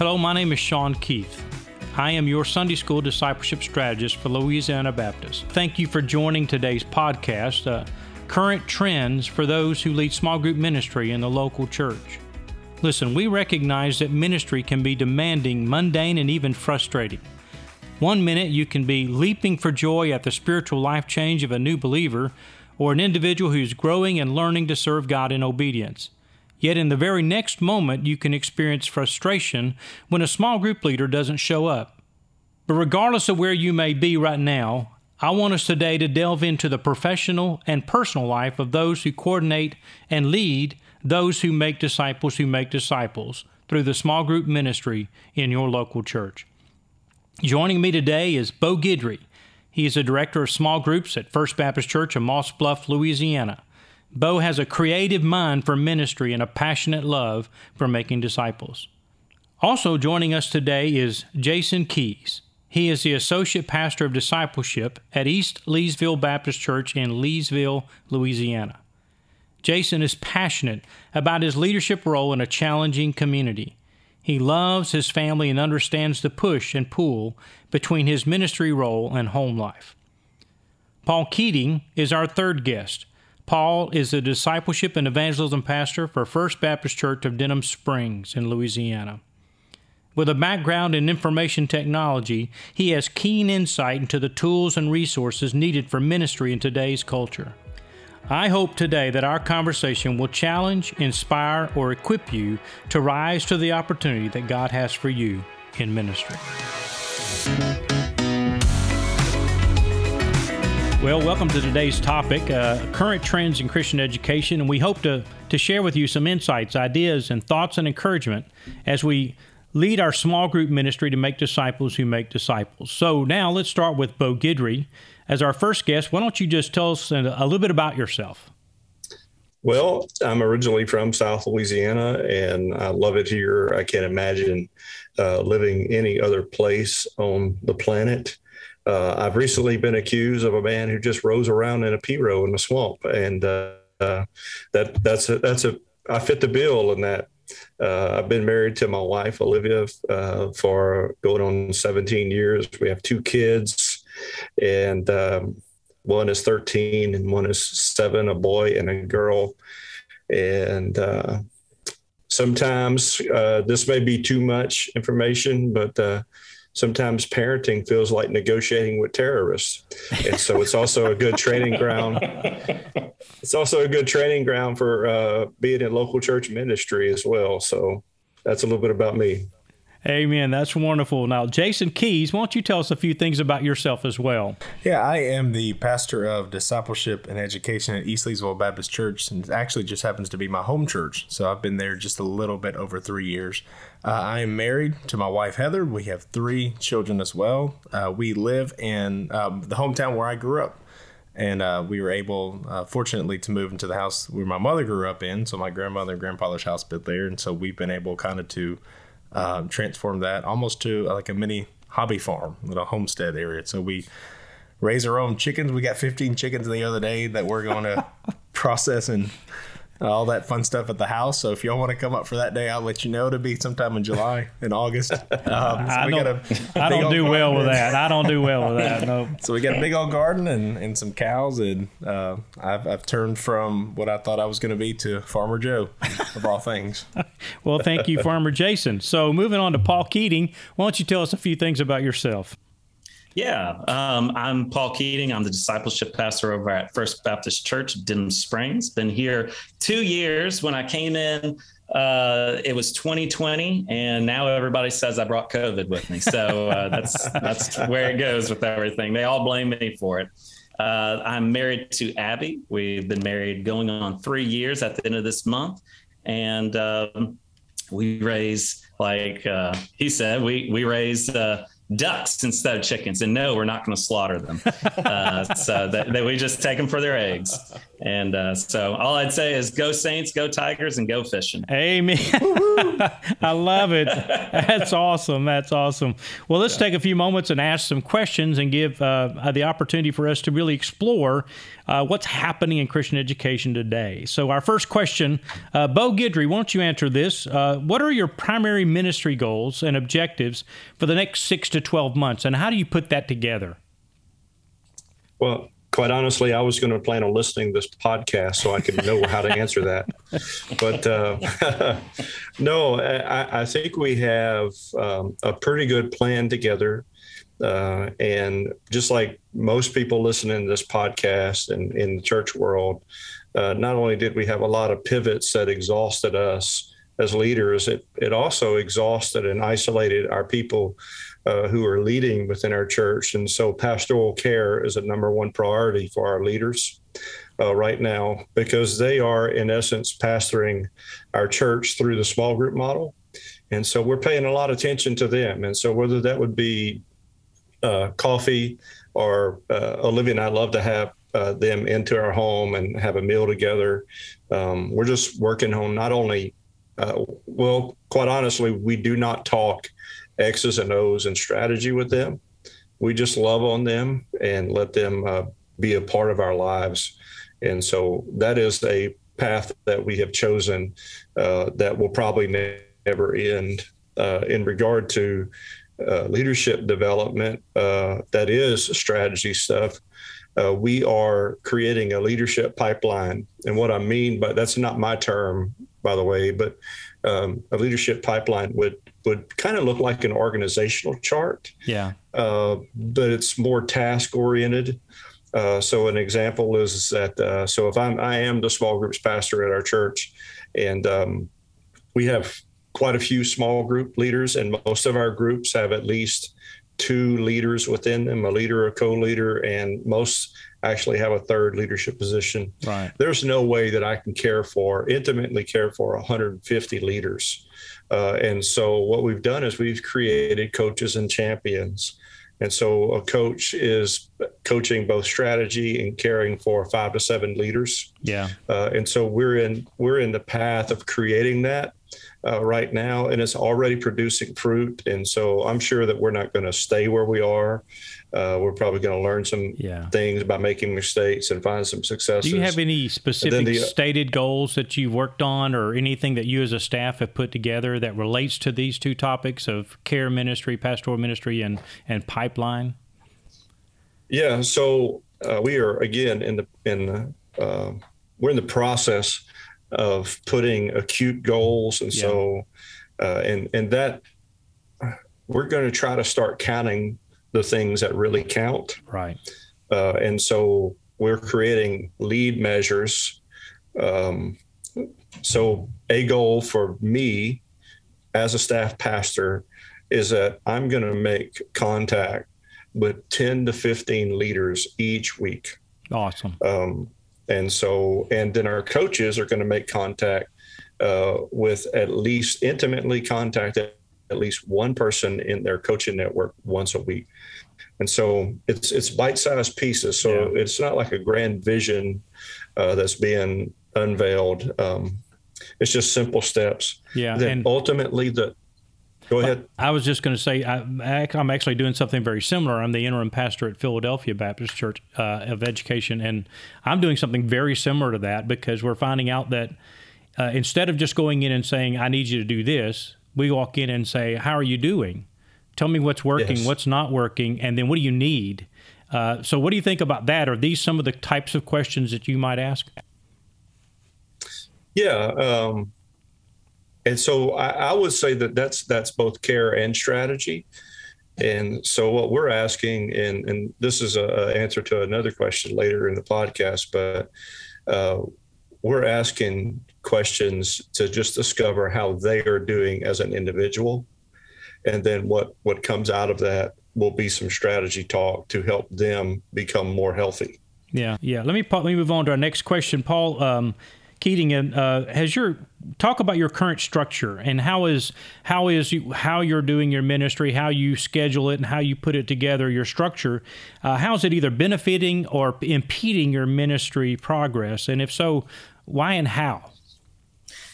Hello, my name is Sean Keith. I am your Sunday School discipleship strategist for Louisiana Baptist. Thank you for joining today's podcast, uh, Current Trends for Those Who Lead Small Group Ministry in the Local Church. Listen, we recognize that ministry can be demanding, mundane, and even frustrating. One minute you can be leaping for joy at the spiritual life change of a new believer or an individual who's growing and learning to serve God in obedience. Yet in the very next moment, you can experience frustration when a small group leader doesn't show up. But regardless of where you may be right now, I want us today to delve into the professional and personal life of those who coordinate and lead those who make disciples who make disciples through the small group ministry in your local church. Joining me today is Beau Guidry. He is a director of small groups at First Baptist Church of Moss Bluff, Louisiana. Beau has a creative mind for ministry and a passionate love for making disciples. Also joining us today is Jason Kees. He is the associate pastor of discipleship at East Leesville Baptist Church in Leesville, Louisiana. Jason is passionate about his leadership role in a challenging community. He loves his family and understands the push and pull between his ministry role and home life. Paul Keating is our third guest. Paul is a discipleship and evangelism pastor for First Baptist Church of Denham Springs in Louisiana. With a background in information technology, he has keen insight into the tools and resources needed for ministry in today's culture. I hope today that our conversation will challenge, inspire, or equip you to rise to the opportunity that God has for you in ministry. Well, welcome to today's topic uh, current trends in Christian education. And we hope to, to share with you some insights, ideas, and thoughts and encouragement as we lead our small group ministry to make disciples who make disciples. So now let's start with Beau Guidry as our first guest, why don't you just tell us a little bit about yourself? Well, I'm originally from South Louisiana and I love it here. I can't imagine uh, living any other place on the planet. Uh, I've recently been accused of a man who just rose around in a pirogue in the swamp, and uh, uh, that that's a, that's a I fit the bill in that. Uh, I've been married to my wife Olivia uh, for going on 17 years. We have two kids and um, one is 13 and one is seven, a boy and a girl. And uh, sometimes uh, this may be too much information, but uh, sometimes parenting feels like negotiating with terrorists. And so it's also a good training ground. It's also a good training ground for uh, being in local church ministry as well. So that's a little bit about me. Amen. That's wonderful. Now, Jason Kees, why don't you tell us a few things about yourself as well? Yeah, I am the pastor of discipleship and education at East Leesville Baptist Church, and it actually just happens to be my home church. So I've been there just a little bit over three years. Uh, I am married to my wife Heather. We have three children as well. Uh, we live in um, the hometown where I grew up and uh, we were able, uh, fortunately, to move into the house where my mother grew up in. So my grandmother and grandfather's house built there, and so we've been able kind of to um, transform that almost to uh, like a mini hobby farm, little homestead area. So we raise our own chickens. We got 15 chickens the other day that we're going to process and all that fun stuff at the house. So if y'all want to come up for that day, I'll let you know. to be sometime in July and August. Um, so I, don't, I don't do well with that. I don't do well with that. No. So we got a big old garden and, and some cows, and uh, I've, I've turned from what I thought I was going to be to Farmer Joe, of all things. well, thank you, Farmer Jason. So moving on to Paul Keating, why don't you tell us a few things about yourself? Yeah, um, I'm Paul Keating. I'm the discipleship pastor over at First Baptist Church, Denham Springs. Been here two years. When I came in, uh, it was 2020, and now everybody says I brought COVID with me. So uh, that's that's where it goes with everything. They all blame me for it. Uh, I'm married to Abby. We've been married going on three years at the end of this month, and um, we raise like uh, he said, we we raise uh, ducks instead of chickens. And no, we're not going to slaughter them. Uh, so that, that, we just take them for their eggs. And uh, so all I'd say is go Saints, go Tigers, and go fishing. Amen. I love it. That's awesome. That's awesome. Well, let's yeah. take a few moments and ask some questions and give uh, the opportunity for us to really explore uh, what's happening in Christian education today. So, our first question, uh, Beau Guidry, why don't you answer this? Uh, what are your primary ministry goals and objectives for the next six to 12 months, and how do you put that together? Well, quite honestly, I was going to plan on listening to this podcast so I could know how to answer that. But uh, no, I, I, think we have um, a pretty good plan together. Uh, and just like most people listening to this podcast and in the church world, uh, not only did we have a lot of pivots that exhausted us as leaders, it, it also exhausted and isolated our people uh, who are leading within our church. And so pastoral care is a number one priority for our leaders uh, right now because they are, in essence, pastoring our church through the small group model. And so we're paying a lot of attention to them. And so whether that would be uh, coffee or uh, Olivia and I love to have uh, them into our home and have a meal together. Um, we're just working on not only, uh, well, quite honestly, we do not talk X's and O's and strategy with them. We just love on them and let them uh, be a part of our lives. And so that is a path that we have chosen uh, that will probably never end. Uh, in regard to uh, leadership development, uh, that is strategy stuff. Uh, we are creating a leadership pipeline. And what I mean, but that's not my term, by the way, but um, a leadership pipeline would would kind of look like an organizational chart. Yeah. Uh, but it's more task oriented. Uh, so an example is that uh, so if I'm I am the small groups pastor at our church, and um, we have quite a few small group leaders, and most of our groups have at least two leaders within them, a leader, a co-leader, and most actually have a third leadership position. Right. There's no way that I can care for intimately care for 150 leaders. Uh, and so what we've done is we've created coaches and champions. And so a coach is coaching both strategy and caring for five to seven leaders. Yeah. Uh, and so we're in we're in the path of creating that uh, right now, and it's already producing fruit. And so I'm sure that we're not going to stay where we are. Uh, we're probably going to learn some yeah. things by making mistakes and find some successes. Do you have any specific the, stated goals that you've worked on, or anything that you as a staff have put together that relates to these two topics of care ministry, pastoral ministry, and and pipeline? Yeah. So uh, we are again in the in uh, we're in the process of putting acute goals, and yeah. so uh, and and that we're going to try to start counting the things that really count. Right. Uh, and so we're creating lead measures. Um, so a goal for me as a staff pastor is that I'm going to make contact with 10 to 15 leaders each week. Awesome. Um, and so, and then our coaches are going to make contact uh, with at least intimately contact at least one person in their coaching network once a week. And so it's it's bite-sized pieces. So yeah. it's not like a grand vision uh, that's being unveiled. Um, it's just simple steps. Yeah. Then and ultimately, the Go ahead. I was just going to say I, am actually doing something very similar. I'm the interim pastor at Philadelphia Baptist Church uh, of Education, and I'm doing something very similar to that because we're finding out that uh, instead of just going in and saying I need you to do this, we walk in and say How are you doing? Tell me what's working, yes. what's not working, and then what do you need? Uh, so, what do you think about that? Are these some of the types of questions that you might ask? Yeah. Um, and so I, I, would say that that's that's both care and strategy. And so what we're asking, and, and this is a, answer to another question later in the podcast, but uh, we're asking questions to just discover how they are doing as an individual, and then what what comes out of that will be some strategy talk to help them become more healthy. Yeah, yeah. Let me let me move on to our next question, Paul. Um, Keating, uh, has your talk about your current structure and how is how is you, how you're doing your ministry, how you schedule it, and how you put it together. Your structure, uh, how is it either benefiting or impeding your ministry progress? And if so, why and how?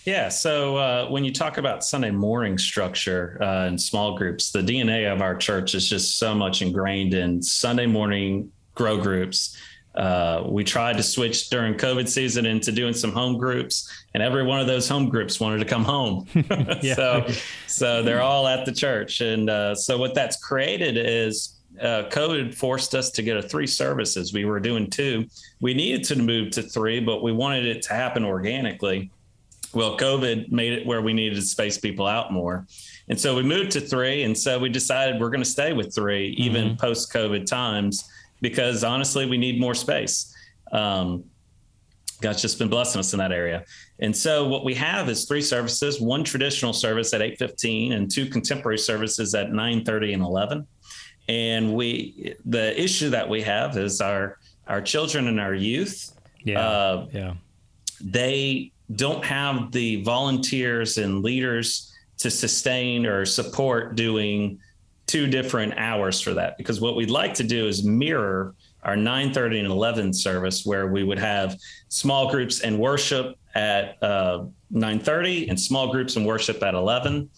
Yeah. So uh, when you talk about Sunday morning structure uh, in small groups, the DNA of our church is just so much ingrained in Sunday morning grow groups uh, we tried to switch during COVID season into doing some home groups, and every one of those home groups wanted to come home. so, so they're all at the church, and uh, so what that's created is uh, COVID forced us to get a three services. We were doing two. We needed to move to three, but we wanted it to happen organically. Well, COVID made it where we needed to space people out more. And so we moved to three. And so we decided we're going to stay with three, even mm-hmm. post COVID times because honestly, we need more space. Um, God's just been blessing us in that area. And so what we have is three services, one traditional service at 8:15 and two contemporary services at 9:30 and 11. And we the issue that we have is our our children and our youth. Yeah. Uh, yeah. They don't have the volunteers and leaders to sustain or support doing two different hours for that because what we'd like to do is mirror our 9:30 and 11 service where we would have small groups and worship at uh, 9:30 and small groups and worship at 11.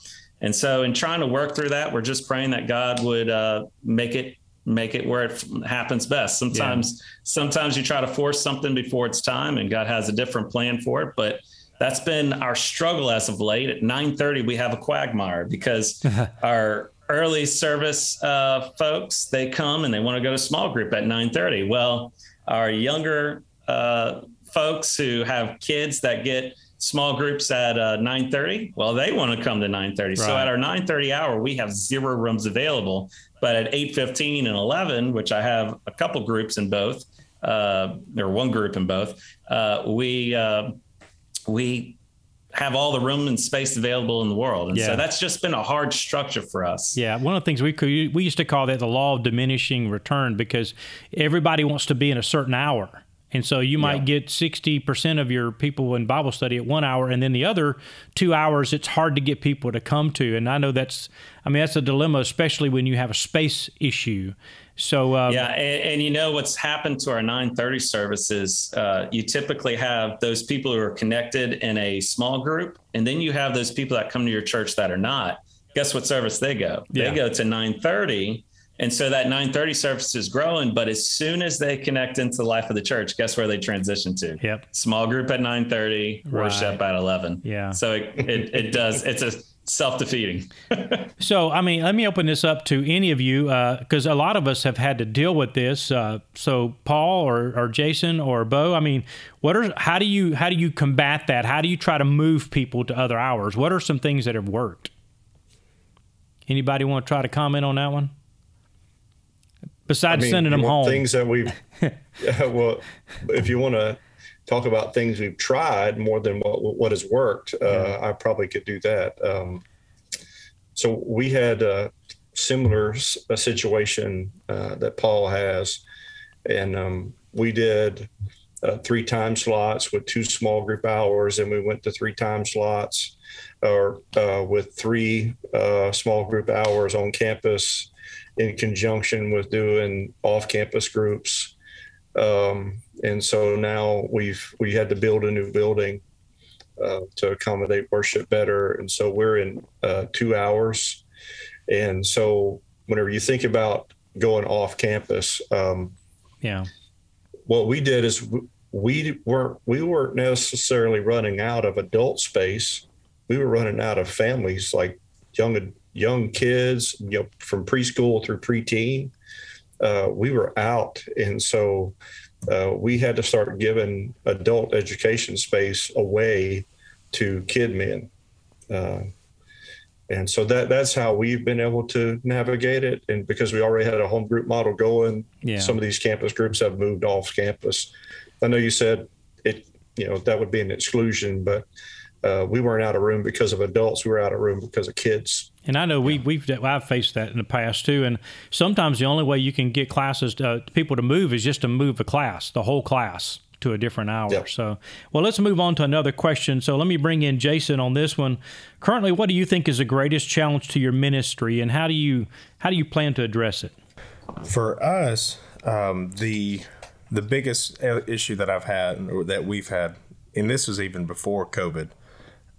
And so, in trying to work through that, we're just praying that God would uh, make it make it where it happens best. Sometimes, yeah. sometimes you try to force something before it's time, and God has a different plan for it. But that's been our struggle as of late. At 9:30, we have a quagmire because our early service uh, folks they come and they want to go to small group at 9.30 well our younger uh, folks who have kids that get small groups at uh, 9.30 well they want to come to 9.30 right. so at our 9.30 hour we have zero rooms available. But at 8.15 and 11 which i have a couple groups in both uh, or one group in both uh, we uh, we have all the room and space available in the world. And yeah. so that's just been a hard structure for us. Yeah. One of the things we could, we used to call that the law of diminishing return because everybody wants to be in a certain hour. And so you might yeah. get 60% of your people in Bible study at one hour, and then the other two hours, it's hard to get people to come to. And I know that's, I mean, that's a dilemma, especially when you have a space issue. So uh, yeah, and, and, you know what's happened to our 9:30 services? Uh, you typically have those people who are connected in a small group, and then you have those people that come to your church that are not. Guess what service they go? Yeah. They go to 9:30, and so that 9:30 service is growing. But as soon as they connect into the life of the church, guess where they transition to? Yep. Small group at 9:30, right. worship at 11. Yeah. So it, it, it does. It's a self-defeating. so, I mean, let me open this up to any of you because uh, a lot of us have had to deal with this. Uh, so, Paul or, or Jason or Beau, I mean, what are how do you how do you combat that? How do you try to move people to other hours? What are some things that have worked? Anybody want to try to comment on that one? Besides I mean, sending them home, things that we've yeah, well, if you want to talk about things we've tried more than what what has worked, uh, yeah. I probably could do that. Um, so we had a similar a situation uh, that Paul has, and um, we did uh, three time slots with two small group hours, and we went to three time slots or uh, with three uh, small group hours on campus in conjunction with doing off campus groups. Um, and so now we've we had to build a new building uh, to accommodate worship better, and so we're in uh, two hours. And so whenever you think about going off campus, um, yeah, what we did is we weren't we weren't necessarily running out of adult space. We were running out of families like young young kids, you know, from preschool through preteen. Uh, we were out, and so uh, we had to start giving adult education space away to kidmin. Uh, and so that that's how we've been able to navigate it. And because we already had a home group model going, yeah. some of these campus groups have moved off campus. I know you said it, you know, that would be an exclusion, but uh, we weren't out of room because of adults. We were out of room because of kids. And I know we, we've I've faced that in the past too. And sometimes the only way you can get classes to, uh, people to move is just to move a class, the whole class. to a different hour. Yep. So, well, let's move on to another question. So, let me bring in Jason on this one. Currently, what do you think is the greatest challenge to your ministry, and how do you how do you plan to address it? For us, um, the the biggest issue that I've had or that we've had, and this was even before COVID,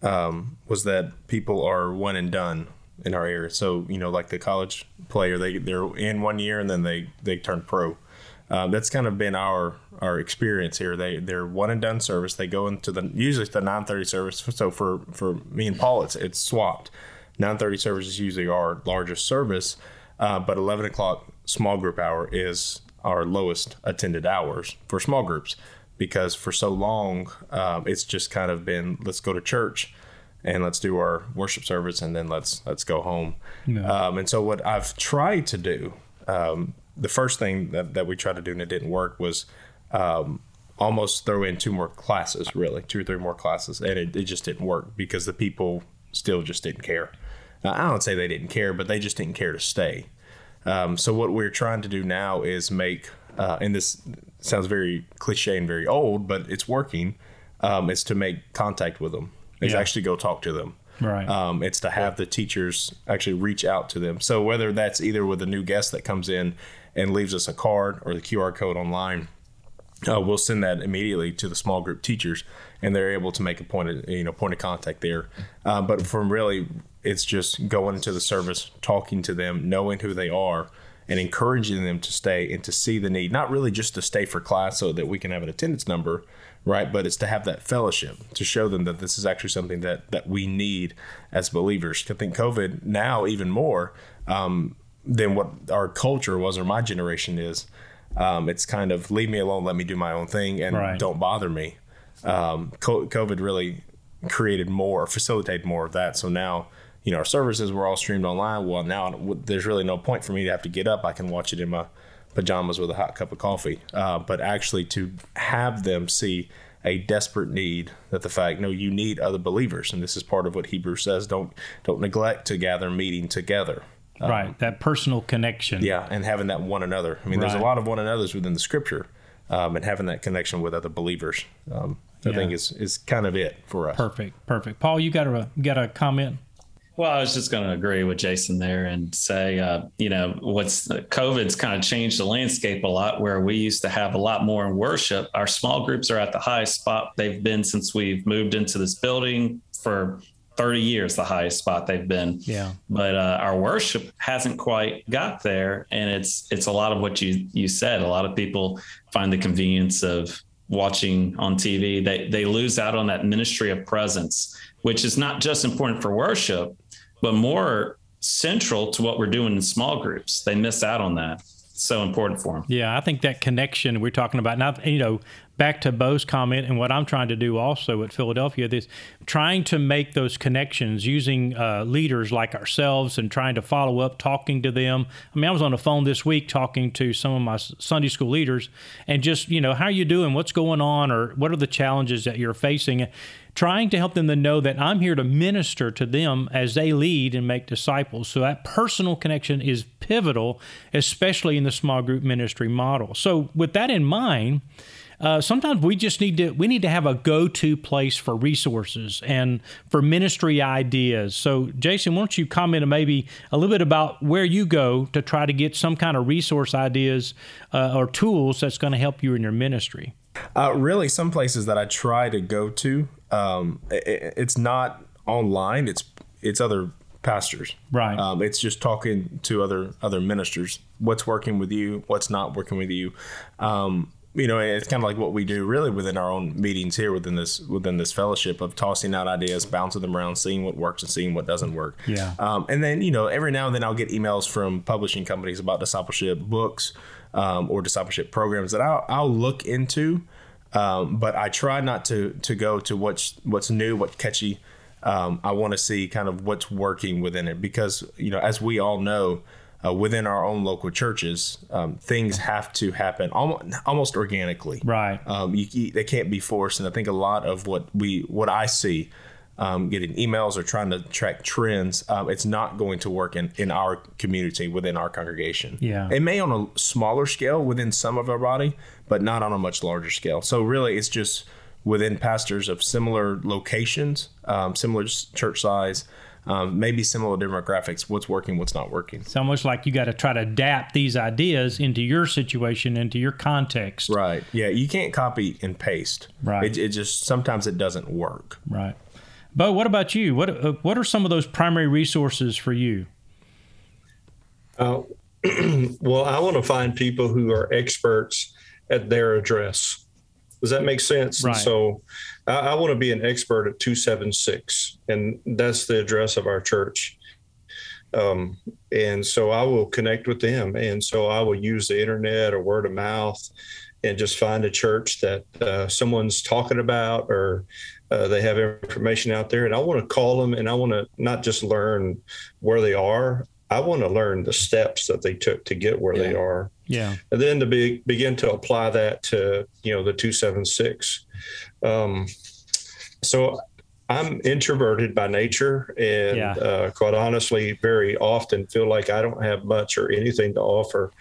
um, was that people are one and done in our area. So you know, like the college player, they they're in one year and then they they turn pro. Um, that's kind of been our our experience here. They they're one and done service. They go into the usually it's the nine thirty service. So for for me and Paul, it's it's swapped. Nine thirty service is usually our largest service, uh, but eleven o'clock small group hour is our lowest attended hours for small groups because for so long um, it's just kind of been let's go to church and let's do our worship service and then let's let's go home. Yeah. Um, and so what I've tried to do, um, the first thing that, that we tried to do and it didn't work was um, almost throw in two more classes, really two or three more classes, and it, it just didn't work because the people still just didn't care. Now, I don't say they didn't care, but they just didn't care to stay. Um, so what we're trying to do now is make, uh, and this sounds very cliche and very old, but it's working. Um, is to make contact with them is yeah. actually go talk to them. Right. Um, it's to have the teachers actually reach out to them. So whether that's either with a new guest that comes in and leaves us a card or the QR code online, uh, we'll send that immediately to the small group teachers, and they're able to make a point of you know point of contact there. Uh, but from really, it's just going into the service, talking to them, knowing who they are, and encouraging them to stay and to see the need. Not really just to stay for class so that we can have an attendance number, right? But it's to have that fellowship to show them that this is actually something that that we need as believers. I think COVID now even more um, than what our culture was or my generation is. Um, it's kind of leave me alone, let me do my own thing, and right. don't bother me. Um, COVID really created more, facilitated more of that. So now, you know, our services were all streamed online. Well, now there's really no point for me to have to get up. I can watch it in my pajamas with a hot cup of coffee, uh, but actually to have them see a desperate need that the fact no you need other believers. And this is part of what hebrews says don't don't neglect to gather meeting together. Um, right. That personal connection. Yeah. And having that one another. I mean right. there's a lot of one another's within the scripture um, and having that connection with other believers um, i yeah. think is is kind of it for us. Perfect. Perfect. Paul you got a got a comment well, I was just going to agree with Jason there and say, uh, you know, what's COVID's kind of changed the landscape a lot where we used to have a lot more in worship. Our small groups are at the highest spot they've been since we've moved into this building for 30 years, the highest spot they've been. Yeah. But uh, our worship hasn't quite got there. And it's, it's a lot of what you, you said. A lot of people find the convenience of watching on TV. They, they lose out on that ministry of presence, which is not just important for worship, but more central to what we're doing in small groups. They miss out on that. It's so important for them. Yeah, I think that connection we're talking about now, you know, back to Beau's comment and what I'm trying to do also at Philadelphia, this trying to make those connections using uh, leaders like ourselves and trying to follow up, talking to them. I mean, I was on the phone this week talking to some of my Sunday school leaders and just, you know, how are you doing? What's going on? Or what are the challenges that you're facing? Trying to help them to know that I'm here to minister to them as they lead and make disciples. So that personal connection is pivotal, especially in the small group ministry model. So, with that in mind, uh, sometimes we just need to we need to have a go-to place for resources and for ministry ideas. So, Jason, why don't you comment maybe a little bit about where you go to try to get some kind of resource ideas uh, or tools that's going to help you in your ministry? Uh, really, some places that I try to go to, um, it, it's not online. It's it's other pastors. Right. Um, it's just talking to other other ministers. What's working with you? What's not working with you? Um, you know, it's kind of like what we do really within our own meetings here within this within this fellowship of tossing out ideas, bouncing them around, seeing what works and seeing what doesn't work. Yeah. Um, and then you know, every now and then I'll get emails from publishing companies about discipleship books um, or discipleship programs that I'll, I'll look into. Um, but I try not to to go to what's what's new, what's catchy. Um, I want to see kind of what's working within it because you know, as we all know uh, within our own local churches, um, things have to happen almost, almost organically. Right. Um, you, you, they can't be forced, and I think a lot of what we what I see um, getting emails or trying to track trends, um, it's not going to work in, in our community within our congregation. Yeah. It may on a smaller scale within some of our body, but not on a much larger scale. So really, it's just within pastors of similar locations, um, similar church size, um, maybe similar demographics, what's working, what's not working. It's almost like you got to try to adapt these ideas into your situation, into your context. Right. Yeah. You can't copy and paste. Right. It, it just sometimes it doesn't work. Right. Beau, what about you? What uh, what are some of those primary resources for you? Uh, well, I want to find people who are experts at their address. Does that make sense? Right. so I, I want to be an expert at 276, and that's the address of our church. Um, and so I will connect with them. And so I will use the internet or word of mouth and just find a church that uh, someone's talking about or uh, they have information out there. And I want to call them and I want to not just learn where they are, I want to learn the steps that they took to get where they are. Yeah. And then to be, begin to apply that to, you know, the 276. Um, so I'm introverted by nature and Yeah. uh, quite honestly, very often feel like I don't have much or anything to offer.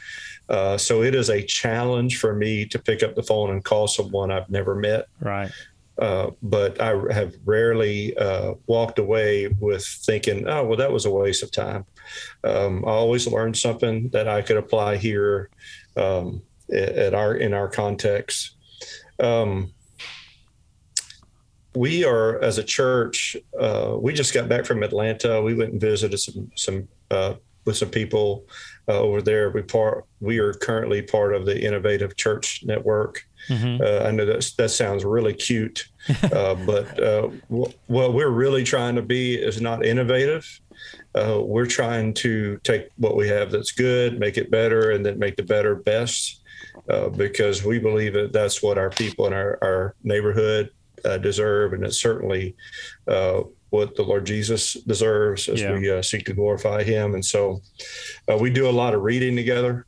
Uh, so it is a challenge for me to pick up the phone and call someone I've never met. Right. Uh, but I have rarely uh, walked away with thinking, oh, well, that was a waste of time. Um, I always learned something that I could apply here um, at our in our context. Um, we are, as a church, uh, we just got back from Atlanta. We went and visited some some uh, with some people uh, over there. We part we are currently part of the Innovative Church Network. Mhm. Uh, I know that that sounds really cute, uh, but uh, wh- what we're really trying to be is not innovative. Uh, we're trying to take what we have that's good, make it better, and then make the better best, uh, because we believe that that's what our people in our, our neighborhood uh, deserve, and it's certainly uh, what the Lord Jesus deserves as Yeah. we uh, seek to glorify Him. And so, uh, we do a lot of reading together,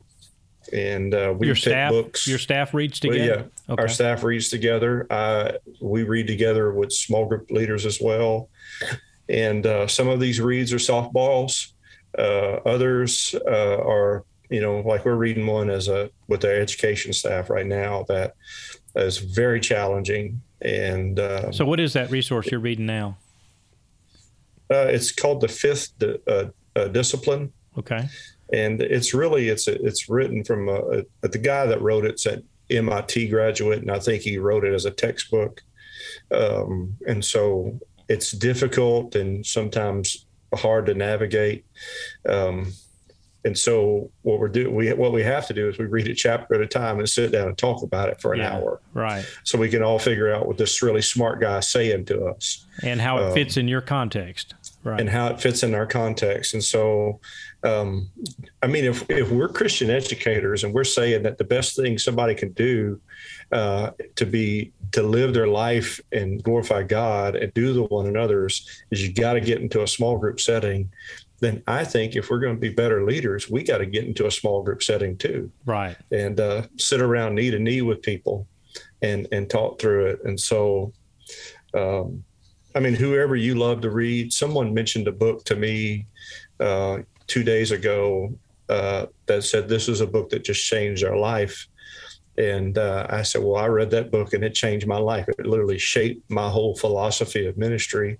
and uh, we Your staff, books. your staff reads Well, together. yeah, our staff reads together. Uh, we read together with small group leaders as well. And uh, some of these reads are softballs. Uh, others uh, are, you know, like we're reading one as a with our education staff right now that is very challenging. And uh, So, what is that resource you're reading now? uh, it's called the Fifth Di- uh, uh, Discipline. Okay. and it's really it's it's written from a, a, the guy that wrote it's an MIT graduate, and I think he wrote it as a textbook. Um, and so it's difficult and sometimes hard to navigate. Um, and so what we're doing, we what we have to do is we read a chapter at a time and sit down and talk about it for an Yeah. hour, Right. so we can all figure out what this really smart guy is saying to us And how it Um, fits in your context. Right. and how it fits in our context. And so, um, I mean, if, if we're Christian educators and we're saying that the best thing somebody can do uh, to be to live their life and glorify God and do the one another's is you got to get into a small group setting. Then I think if we're going to be better leaders, we got to get into a small group setting too right. and uh, sit around knee to knee with people and and talk through it. And so, um, I mean, whoever you love to read, someone mentioned a book to me uh, two days ago uh, that said this is a book that just changed our life. And uh, I said, well, I read that book and it changed my life. It literally shaped my whole philosophy of ministry.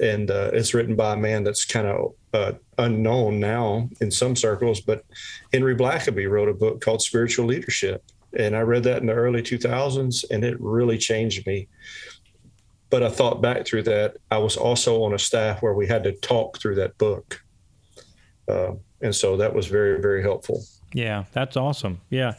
And uh, it's written by a man that's kind of uh, unknown now in some circles, but Henry Blackaby wrote a book called Spiritual Leadership. And I read that in the early 2000s and it really changed me. But I thought back through that. I was also on a staff where we had to talk through that book. Uh, and so that was very, very helpful. Yeah, that's awesome. Yeah.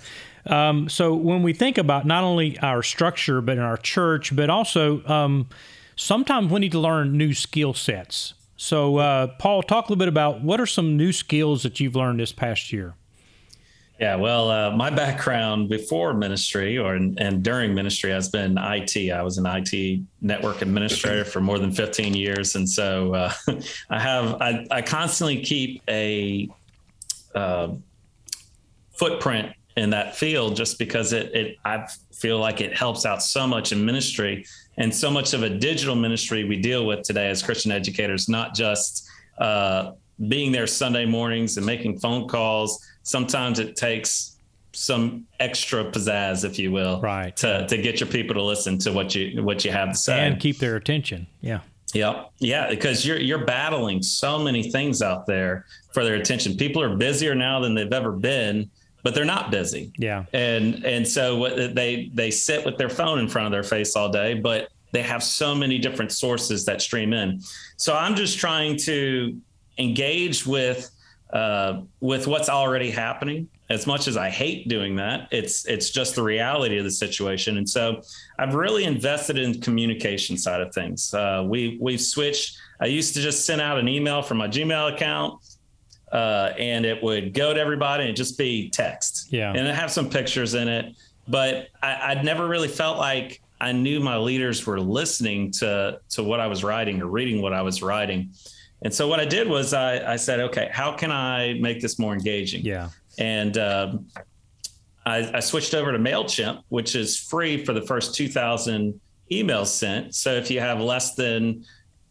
Um, so when we think about not only our structure, but in our church, but also um, sometimes we need to learn new skill sets. So, uh, Paul, talk a little bit about what are some new skills that you've learned this past year? Yeah, well, uh, my background before ministry or and during ministry has been IT. I was an IT network administrator for more than 15 years, and so uh, I have I, I constantly keep a uh, footprint in that field just because it, it I feel like it helps out so much in ministry and so much of a digital ministry we deal with today as Christian educators, not just uh, being there Sunday mornings and making phone calls. Sometimes it takes some extra pizzazz, if you will, right, to to get your people to listen to what you what you have to say and keep their attention. Yeah. Yep. Yeah, because you're you're battling so many things out there for their attention. People are busier now than they've ever been, but they're not busy. Yeah. And and so what they they sit with their phone in front of their face all day, but they have so many different sources that stream in. So I'm just trying to engage with uh, with what's already happening. As much as I hate doing that, it's it's just the reality of the situation. And so I've really invested in communication side of things. Uh, we we've switched. I used to just send out an email from my Gmail account. Uh, and it would go to everybody and just be text. Yeah. And it have some pictures in it. But I, I'd never really felt like I knew my leaders were listening to to what I was writing or reading what I was writing. And so what I did was I, I said, okay, how can I make this more engaging? Yeah. And um, I, I, switched over to MailChimp, which is free for the first 2,000 emails sent. So if you have less than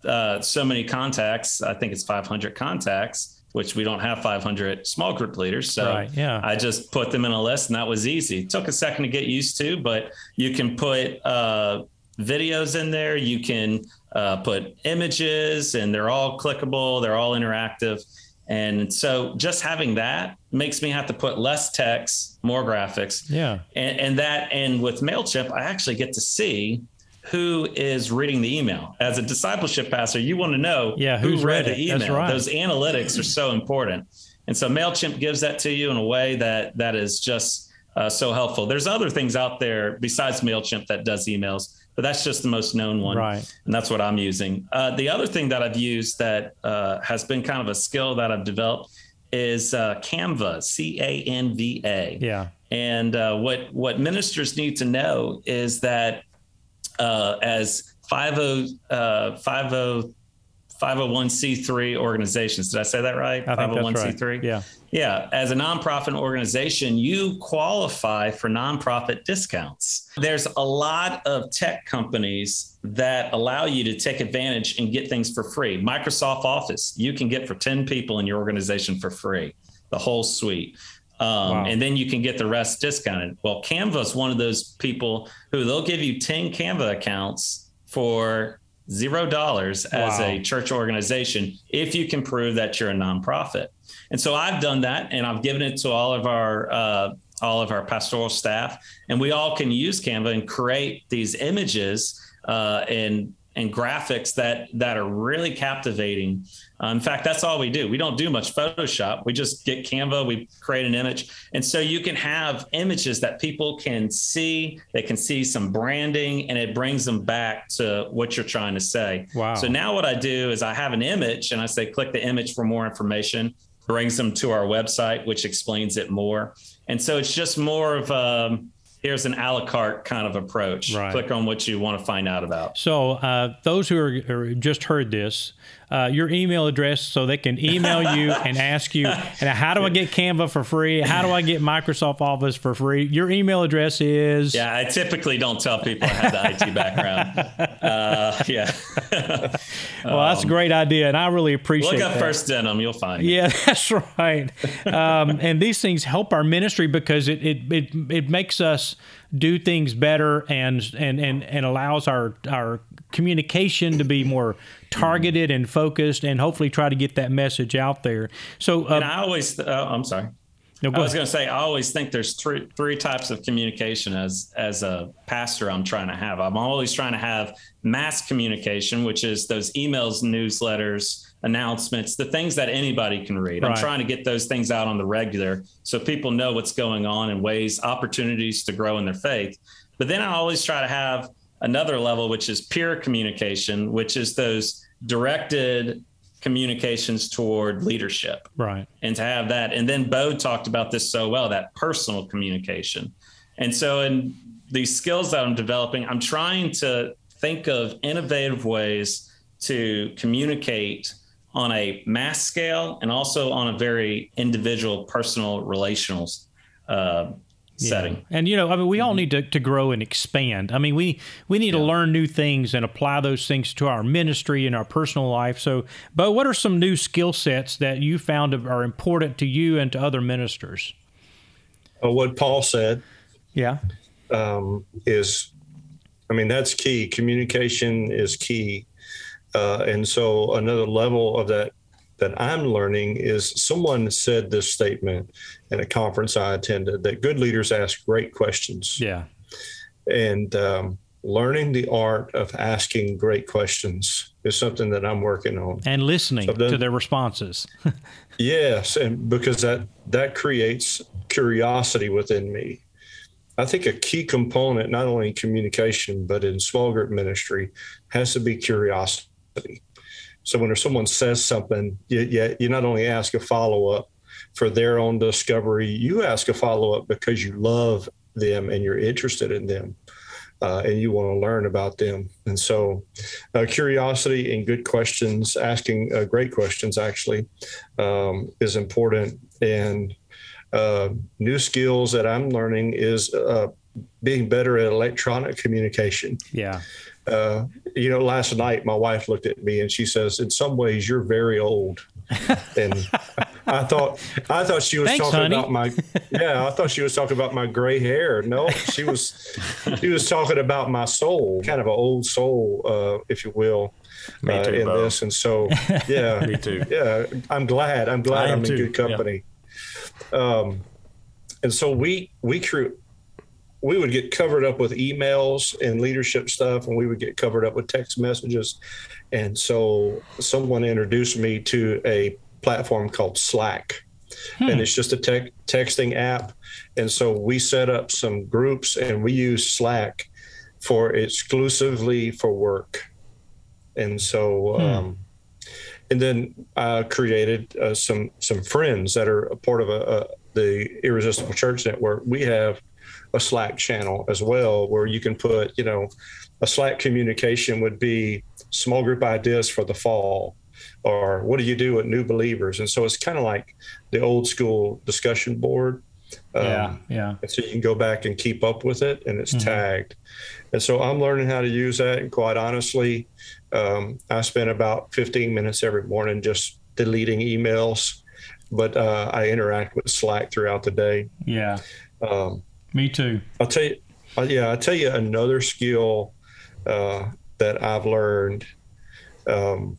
uh, so many contacts, I think it's 500 contacts, which we don't have 500 small group leaders. So right, yeah. I just put them in a list and that was easy. It took a second to get used to, but you can put uh, videos in there. You can uh, put images, and they're all clickable, they're all interactive. And so just having that makes me have to put less text, more graphics. Yeah. And, and that, and with MailChimp, I actually get to see who is reading the email. As a discipleship pastor, you want to know yeah, who's who read, read the email. Right. Those analytics are so important. And so MailChimp gives that to you in a way that that is just uh, so helpful. There's other things out there besides MailChimp that does emails but that's just the most known one. Right. And that's what I'm using. Uh, the other thing that I've used that uh, has been kind of a skill that I've developed is uh, Canva, C A N V A. Yeah. And uh, what what ministers need to know is that uh, as 50, uh, 50 501c3 organizations. Did I say that right? I 501c3. That's right. Yeah. Yeah. As a nonprofit organization, you qualify for nonprofit discounts. There's a lot of tech companies that allow you to take advantage and get things for free. Microsoft Office, you can get for 10 people in your organization for free, the whole suite. Um, wow. And then you can get the rest discounted. Well, Canva is one of those people who they'll give you 10 Canva accounts for zero dollars as a church organization if you can prove that you're a nonprofit. And so I've done that, and I've given it to all of our uh, all of our pastoral staff, and we all can use Canva and create these images uh, and and graphics that that are really captivating. Uh, in fact, that's all we do. We don't do much Photoshop. We just get Canva, we create an image, and so you can have images that people can see. They can see some branding, and it brings them back to what you're trying to say. Wow! So now what I do is I have an image, and I say click the image for more information. Brings them to our website, which explains it more. And so it's just more of um, here's an a la carte kind of approach. Right. Click on what you want to find out about. So, uh, those who are, are, just heard this, uh, your email address so they can email you and ask you, and how do I get Canva for free? How do I get Microsoft Office for free? Your email address is. Yeah, I typically don't tell people I have the IT background. Uh, yeah. well, um, that's a great idea, and I really appreciate. It. Look up that. First Denham, you'll find. Yeah, that's right. Um, and these things help our ministry because it it it, it makes us do things better and and and, and allows our our communication to be more targeted and focused and hopefully try to get that message out there so uh, and i always uh, i'm sorry no, I was going to say, I always think there's three three types of communication as as a pastor. I'm trying to have. I'm always trying to have mass communication, which is those emails, newsletters, announcements, the things that anybody can read. Right. I'm trying to get those things out on the regular so people know what's going on and ways, opportunities to grow in their faith. But then I always try to have another level, which is peer communication, which is those directed communications toward leadership. Right. And to have that. And then Beau talked about this so well that personal communication. And so, in these skills that I'm developing, I'm trying to think of innovative ways to communicate on a mass scale and also on a very individual, personal, relational uh, setting. And you know, I mean, we all need to, to grow and expand. I mean, we we need to learn new things and apply those things to our ministry and our personal life. So, but what are some new skill sets that you found are important to you and to other ministers? Uh, what Paul said Yeah. um, is, I mean, that's key. Communication is key. Uh, and so another level of that that I'm learning is someone said this statement in a conference I attended that good leaders ask great questions. Yeah. And um, learning the art of asking great questions is something that I'm working on. And listening So then- to their responses. Yes, and because that that creates curiosity within me. I think a key component, not only in communication but in small group ministry, has to be curiosity. So when someone says something, you, you, you not only ask a follow up for their own discovery, you ask a follow up because you love them and you're interested in them. Uh, and you want to learn about them. And so, uh, curiosity and good questions, asking uh, great questions actually, um, is important. And uh, new skills that I'm learning is uh, being better at electronic communication. yeah. You know, last night my wife looked at me and she says, "In some ways, you're very old." and I thought, I thought she was Thanks, talking honey. about my, yeah, I thought she was talking about my gray hair. No, she was, she was talking about my soul, kind of an old soul, uh, if you will, Me uh, too, in Beau. this. And so, yeah, Me too. yeah, I'm glad. I'm glad I am I'm too, in good company. Um, and so we we crew we would get covered up with emails and leadership stuff, and we would get covered up with text messages. And so someone introduced me to a platform called Slack. And it's just a tech texting app. And so we set up some groups and we use Slack for exclusively for work. And so, um, and then I created uh, some some friends that are a part of a, a, the Irresistible Church Network. We have a Slack channel as well, where you can put, you know, a Slack communication would be small group ideas for the fall, or what do you do with new believers? And so it's kind of like the old school discussion board. Um, Yeah. Yeah. and so you can go back and keep up with it and it's tagged and so i'm learning how to use that and quite honestly um, i spend about 15 minutes every morning just deleting emails but uh, i interact with slack throughout the day Yeah. um, Me too. i'll tell you uh, yeah i'll tell you another skill uh, that i've learned um,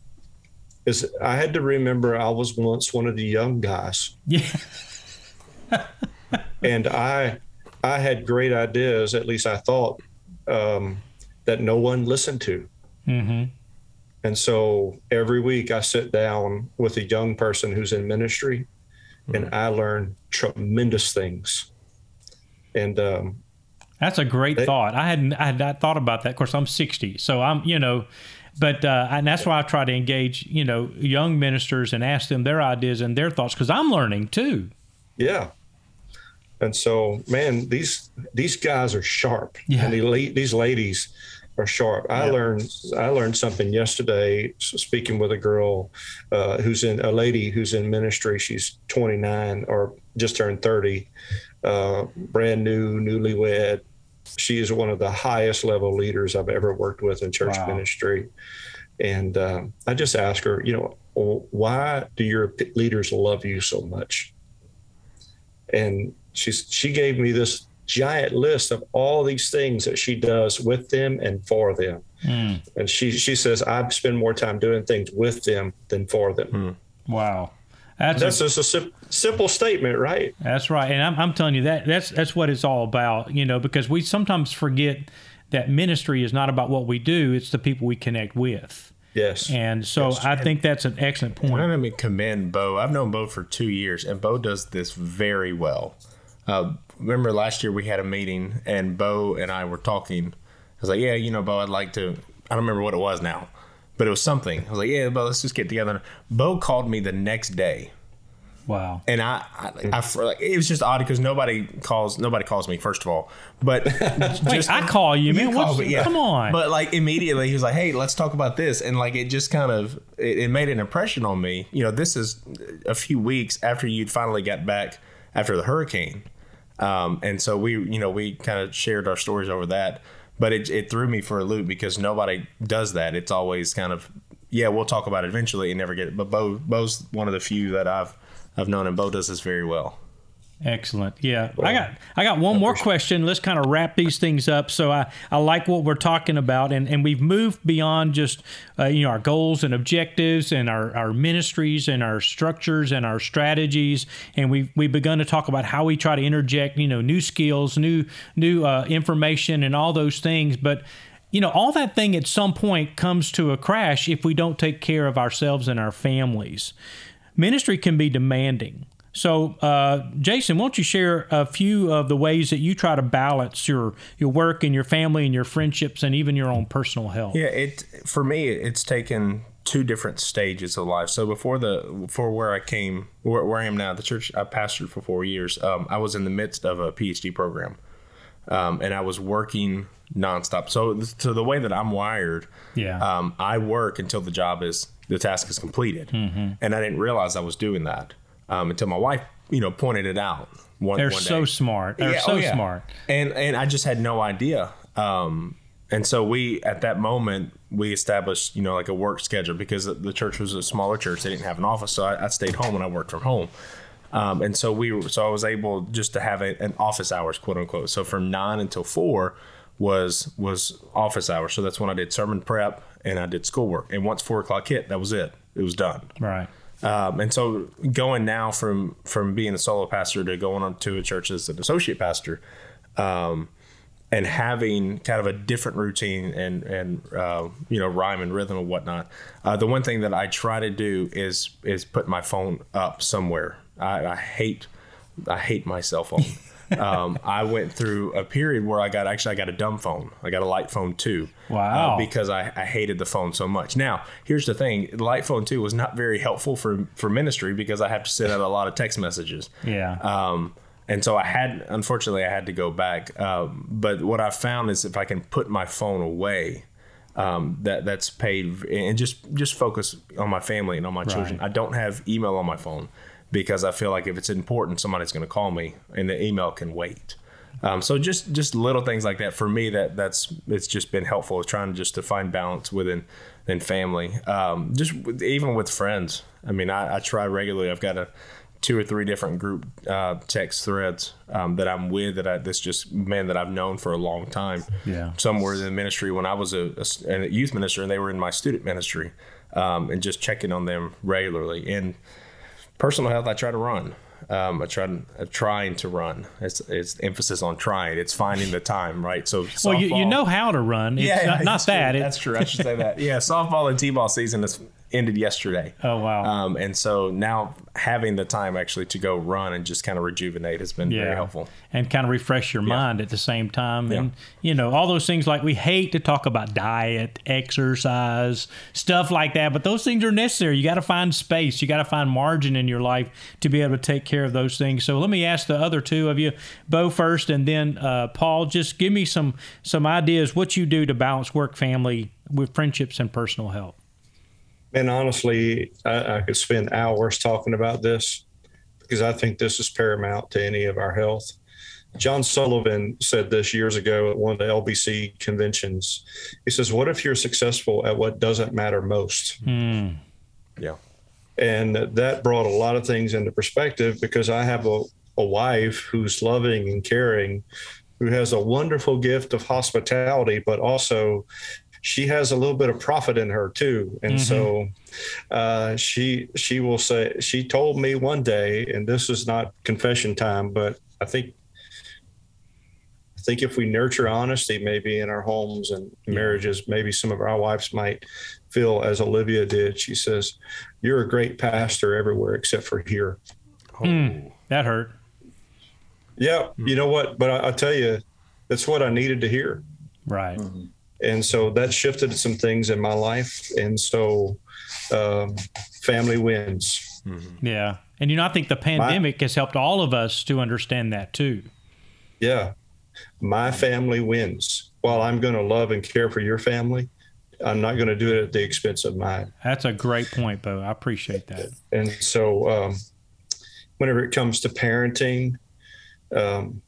is i had to remember i was once one of the young guys Yeah. and I I had great ideas, at least I thought, um, that no one listened to. Mm-hmm. And so every week I sit down with a young person who's in ministry, and I learn tremendous things. And um, That's a great They- thought. I hadn't I had not thought about that. Of course, I'm 60, so I'm you know, but uh, and that's why I try to engage you know young ministers and ask them their ideas and their thoughts because I'm learning too. yeah, and so man, these these guys are sharp, Yeah. and la- these ladies are sharp. I learned I learned something yesterday speaking with a girl uh, who's in a lady who's in ministry. She's 29 or just turned 30, uh, brand new, newlywed. She is one of the highest level leaders I've ever worked with in church Wow. ministry. And um, I just asked her, you know, why do your leaders love you so much? And she's she gave me this giant list of all these things that she does with them and for them. Mm. And she she says I spend more time doing things with them than for them. Wow, that's That's a, just a sim- simple statement, right? that's right, and I'm, I'm telling you that that's that's what it's all about. You know, because we sometimes forget that ministry is not about what we do; it's the people we connect with. Yes. And so I think that's an excellent I'm point. going to commend Beau. I've known Beau for two years, and Beau does this very well. Uh, remember last year we had a meeting, and Beau and I were talking. I was like, "Yeah, you know, Beau, I'd like to." I don't remember what it was now, but it was something. I was like, "Yeah, Beau, let's just get together." Beau called me the next day, Wow. and I, I, I like, it was just odd because nobody calls, nobody calls me first of all, but Wait, I call you, man. you call me, yeah. Come on. But like immediately, he was like, "Hey, let's talk about this," and like it just kind of it, it made an impression on me. You know, this is a few weeks after you'd finally got back after the hurricane, Um, and so we, you know, we kind of shared our stories over that. But it, it threw me for a loop because nobody does that. It's always kind of, yeah, we'll talk about it eventually and never get it. But Beau, Beau's one of the few that I've I've known, and Bo does this very well. Excellent. Yeah, well, I got I got one more question. Let's kind of wrap these things up. So I, I like what we're talking about, and, and we've moved beyond just uh, you know our goals and objectives and our, our ministries and our structures and our strategies, and we've we've begun to talk about how we try to interject you know new skills, new new uh, information, and all those things. But you know all that thing at some point comes to a crash if we don't take care of ourselves and our families. Ministry can be demanding so, uh, Jason, won't you share a few of the ways that you try to balance your your work and your family and your friendships and even your own personal health? Yeah, it for me, it's taken two different stages of life. So before the for where I came, where, where I am now, the church I pastored for four years. Um, I was in the midst of a PhD program, um, and I was working nonstop. So, so the way that I'm wired, yeah, um, I work until the job is the task is completed, mm-hmm. and I didn't realize I was doing that um, until my wife, you know, pointed it out. One, They're one so smart. They're yeah, so oh, yeah. smart. And and I just had no idea. Um, and so we at that moment we established you know like a work schedule because the church was a smaller church. They didn't have an office, so I, I stayed home and I worked from home. Um, and so we were, so I was able just to have a, an office hours, quote unquote. So from nine until four was was office hours. So that's when I did sermon prep and I did schoolwork. And once four o'clock hit, that was it. It was done. Right. Um, and so going now from from being a solo pastor to going on to a church as an associate pastor, um, and having kind of a different routine and and uh, you know rhyme and rhythm and whatnot. Uh, the one thing that I try to do is is put my phone up somewhere. I, I hate I hate my cell phone. um, I went through a period where I got actually I got a dumb phone. I got a light phone too. Uh, wow! Uh, because I, I hated the phone so much. Now here's the thing: the light phone too was not very helpful for for ministry because I have to send out a lot of text messages. Yeah. Um, and so I had, unfortunately, I had to go back. Um, but what I found is if I can put my phone away, um, that that's paid and just just focus on my family and on my right. children. I don't have email on my phone because I feel like if it's important, somebody's going to call me, and the email can wait. Um, so just just little things like that for me that that's it's just been helpful trying just to find balance within in family. Um, just with, even with friends. I mean, I, I, try regularly. I've got a two or three different group uh, text threads um, that I'm with that I this just men that I've known for a long time. Yeah, some were in the ministry when I was a, a, a youth minister, and they were in my student ministry, um, and just checking on them regularly and personal health, I try to run. Um, I try I'm trying to run. It's, it's emphasis on trying. It's finding the time, right? So softball, well, you, you know how to run. It's yeah, not, not that. That's true. I should say that. Yeah, softball and t-ball season is ended yesterday. Oh wow! Um, and so now having the time actually to go run and just kind of rejuvenate has been yeah. very helpful and kind of refresh your yeah. mind at the same time. And you know all those things like we hate to talk about diet, exercise, stuff like that, but those things are necessary. You got to find space. You got to find margin in your life to be able to take care of those things. So let me ask the other two of you, Beau first, and then uh, Paul. Just give me some some ideas what you do to balance work, family, with friendships, and personal health. And honestly, I, I could spend hours talking about this because I think this is paramount to any of our health. John Sullivan said this years ago at one of the LBC conventions. He says, What if you're successful at what doesn't matter most? Mm. Yeah. And that brought a lot of things into perspective because I have a, a wife who's loving and caring, who has a wonderful gift of hospitality, but also she has a little bit of prophet in her too. And mm-hmm. so uh, she she will say she told me one day and this is not confession time but i think i think if we nurture honesty maybe in our homes and marriages maybe some of our wives might feel as olivia did. She says you're a great pastor everywhere except for here. Oh. mm, that hurt. Yeah mm. you know what? But I, will tell you that's what i needed to hear. Right. Mm-hmm and so that shifted some things in my life. And so um, family wins. Mm-hmm. yeah. And you know i think the pandemic my, has helped all of us to understand that too. Yeah. My family wins. While i'm going to love and care for your family i'm not going to do it at the expense of mine. That's a great point Beau. I appreciate that. And so um, whenever it comes to parenting um,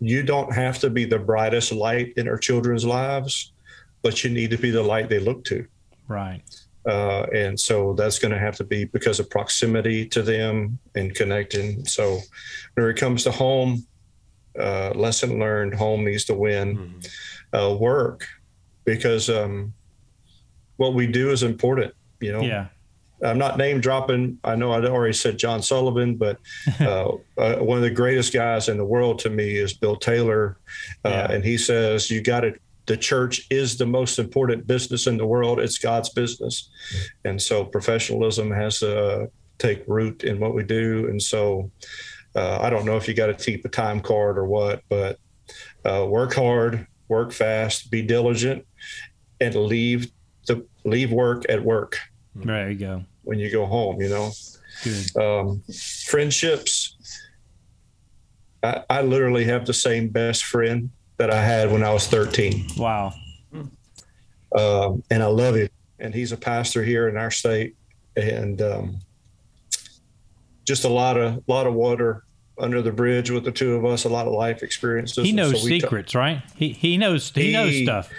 you don't have to be the brightest light in our children's lives, but you need to be the light they look to. Right. Uh, and so that's going to have to be because of proximity to them and connecting. So when it comes to home, uh, lesson learned, home needs to win. Mm-hmm. Uh, work, because um, what we do is important. You know. Yeah. I'm not name dropping. I know I already said John Sullivan, but uh, uh, one of the greatest guys in the world to me is Bill Taylor, uh, yeah. and he says you got to. The church is the most important business in the world. It's God's business, and so professionalism has to take root in what we do. And so, uh, I don't know if you got to keep a time card or what, but uh, work hard, work fast, be diligent, and leave the leave work at work. There you go. When you go home, you know. Good. Um, friendships. I, I literally have the same best friend that I had when I was 13. Wow. Um, and I love him. And he's a pastor here in our state. And um, just a lot of lot of water under the bridge with the two of us, a lot of life experiences. He knows so secrets, t- right? He he knows he, he, knows stuff.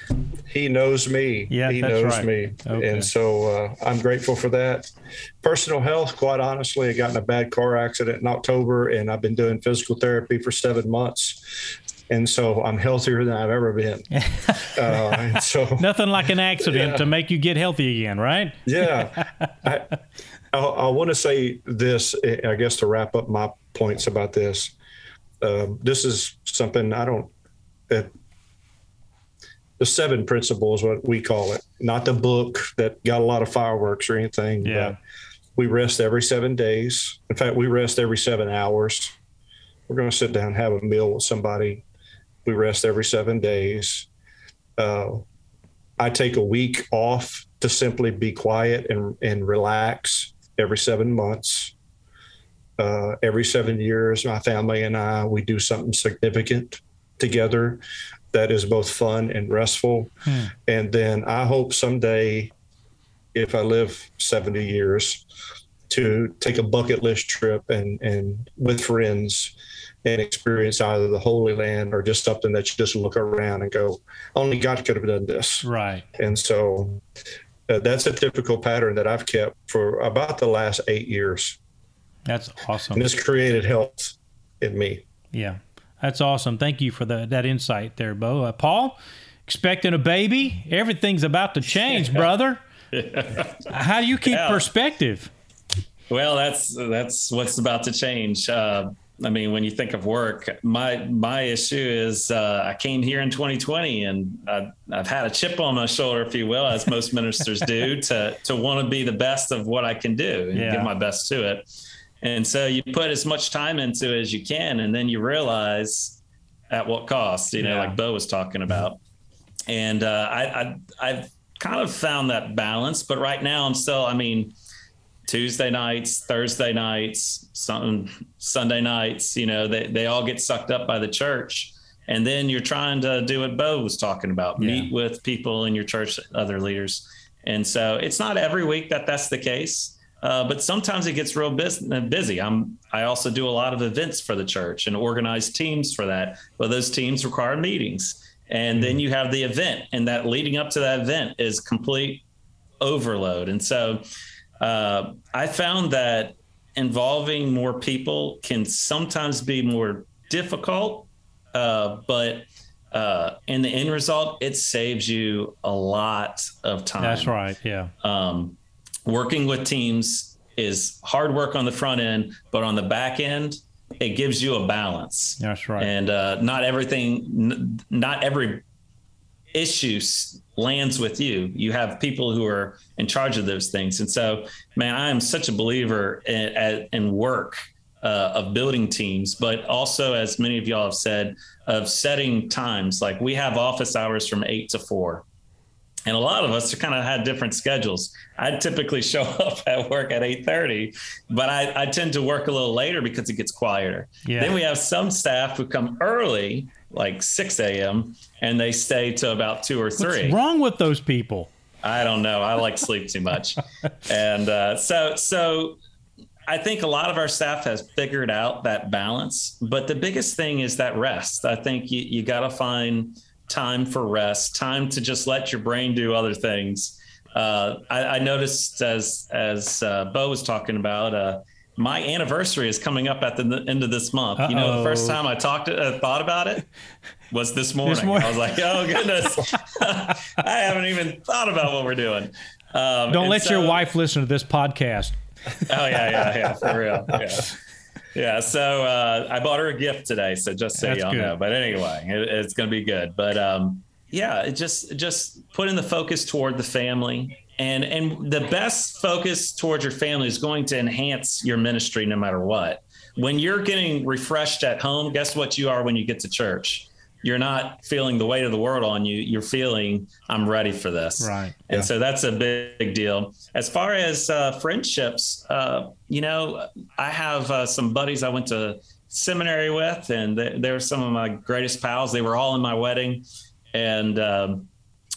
He knows me. Yeah, he knows right. me, okay. and so uh, I'm grateful for that. Personal health, quite honestly, I got in a bad car accident in October, and I've been doing physical therapy for seven months. And so I'm healthier than I've ever been. uh, so nothing like an accident yeah. to make you get healthy again, right? yeah. I, I, I want to say this, I guess, to wrap up my points about this. Um, this is something I don't. Uh, the seven principles, what we call it, not the book that got a lot of fireworks or anything. Yeah. we rest every seven days. In fact, we rest every seven hours. We're going to sit down and have a meal with somebody. We rest every seven days. Uh, I take a week off to simply be quiet and, and relax every seven months uh, every seven years, my family and I, we do something significant together that is both fun and restful. Hmm. And then I hope someday, if I live 70 years, to take a bucket list trip and, and with friends and experience either the Holy Land or just something that you just look around and go, only God could have done this. Right. And so uh, that's a typical pattern that I've kept for about the last eight years. That's awesome. And it's created health in me. Yeah, that's awesome. Thank you for the, that insight there, Beau. Uh, Paul, expecting a baby? Everything's about to change, brother. How do you keep yeah. perspective? Well, that's that's what's about to change. Uh, I mean, when you think of work, my my issue is uh, I came here in 2020 and I, have had a chip on my shoulder, if you will, as most ministers do, to to want to be the best of what I can do and yeah. give my best to it. And so you put as much time into it as you can, and then you realize at what cost, you know, yeah. like Beau was talking about. And uh, I, I, have kind of found that balance, but right now I'm still, I mean, Tuesday nights, Thursday nights, some Sunday nights, you know, they, they all get sucked up by the church. And then you're trying to do what Beau was talking about, yeah. meet with people in your church, other leaders. And so it's not every week that that's the case. Uh, but sometimes it gets real busy. I'm I also do a lot of events for the church and organize teams for that. But those teams require meetings, and then mm-hmm. you have the event, and that leading up to that event is complete overload. And so uh, I found that involving more people can sometimes be more difficult, uh, but uh, in the end result, it saves you a lot of time. That's right. Yeah. Um, working with teams is hard work on the front end, but on the back end, it gives you a balance. That's right. And uh, not everything, n- not every issue lands with you. You have people who are in charge of those things. And so, man, I am such a believer in, in work uh, of building teams, but also, as many of y'all have said, of setting times. Like we have office hours from eight to four and a lot of us kind of had different schedules. I typically show up at work at 8:30, but I, I tend to work a little later because it gets quieter. Yeah. Then we have some staff who come early, like 6 a.m., and they stay to about two or three. What's wrong with those people? I don't know. I like sleep too much, and uh, so so I think a lot of our staff has figured out that balance, but the biggest thing is that rest. I think you, you got to find time for rest, time to just let your brain do other things. Uh, I, I, noticed as as uh, Beau was talking about, uh, my anniversary is coming up at the end of this month. Uh-oh. You know, the first time I talked, uh, thought about it was this morning. this morning. I was like, oh goodness, I haven't even thought about what we're doing. Um, Don't let so, your wife listen to this podcast. Oh yeah, yeah, yeah, for real. Yeah. Yeah, so uh, I bought her a gift today, so just so That's y'all good. know. But anyway, it, it's going to be good. But um, yeah, just just putting the focus toward the family, and and the best focus towards your family is going to enhance your ministry no matter what. When you're getting refreshed at home, guess what you are when you get to church? You're not feeling the weight of the world on you. You're feeling, I'm ready for this. Right. And yeah. so that's a big, big, deal. As far as uh, friendships, uh, you know, I have uh, some buddies I went to seminary with, and they, they, were some of my greatest pals. They were all in my wedding. And um,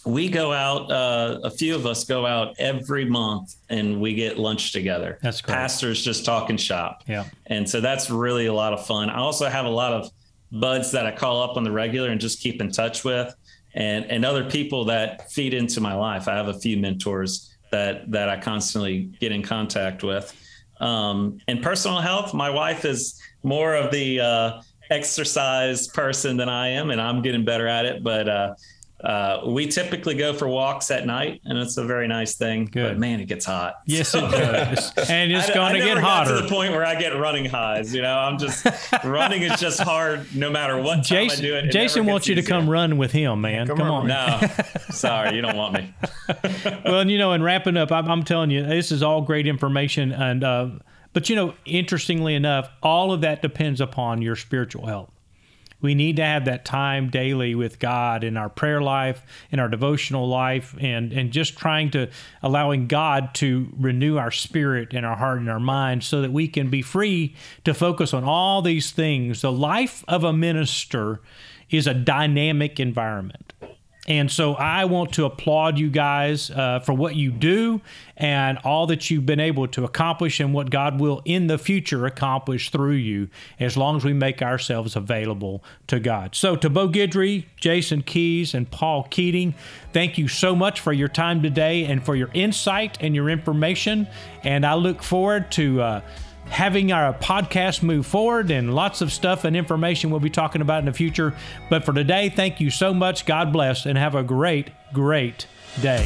we go out, uh, a few of us go out every month and we get lunch together. That's great. Pastors just talking shop. Yeah. And so that's really a lot of fun. I also have a lot of buds that I call up on the regular and just keep in touch with, and and other people that feed into my life. I have a few mentors that that I constantly get in contact with. Um, and personal health, my wife is more of the uh, exercise person than I am, and I'm getting better at it. But uh, uh, we typically go for walks at night, and it's a very nice thing. Good. But man, it gets hot. Yes, it does, and it's going to get hotter. to the point where I get running highs. You know, I'm just running is just hard no matter what Jason, I do it. it Jason wants you to come run with him, man. Come, come on. No, sorry, you don't want me. well, you know, and wrapping up, I'm, I'm, telling you, this is all great information, and uh, but you know, interestingly enough, all of that depends upon your spiritual health. We need to have that time daily with God in our prayer life, in our devotional life, and, and just trying to allowing God to renew our spirit and our heart and our mind so that we can be free to focus on all these things. The life of a minister is a dynamic environment. And so I want to applaud you guys uh, for what you do and all that you've been able to accomplish and what God will in the future accomplish through you as long as we make ourselves available to God. So to Beau Guidry, Jason Kees, and Paul Keating, thank you so much for your time today and for your insight and your information. And I look forward to. Uh, having our podcast move forward and lots of stuff and information we'll be talking about in the future. But for today, thank you so much. God bless and have a great, great day.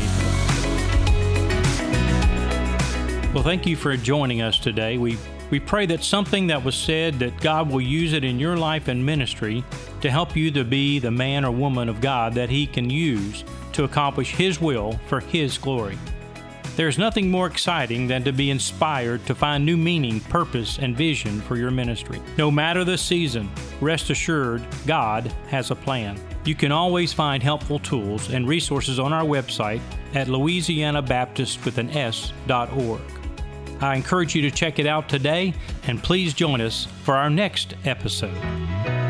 Well, thank you for joining us today. We we pray that something that was said that God will use it in your life and ministry to help you to be the man or woman of God that he can use to accomplish his will for his glory. There's nothing more exciting than to be inspired to find new meaning, purpose, and vision for your ministry. No matter the season, rest assured God has a plan. You can always find helpful tools and resources on our website at louisianabaptist.org. I encourage you to check it out today and please join us for our next episode.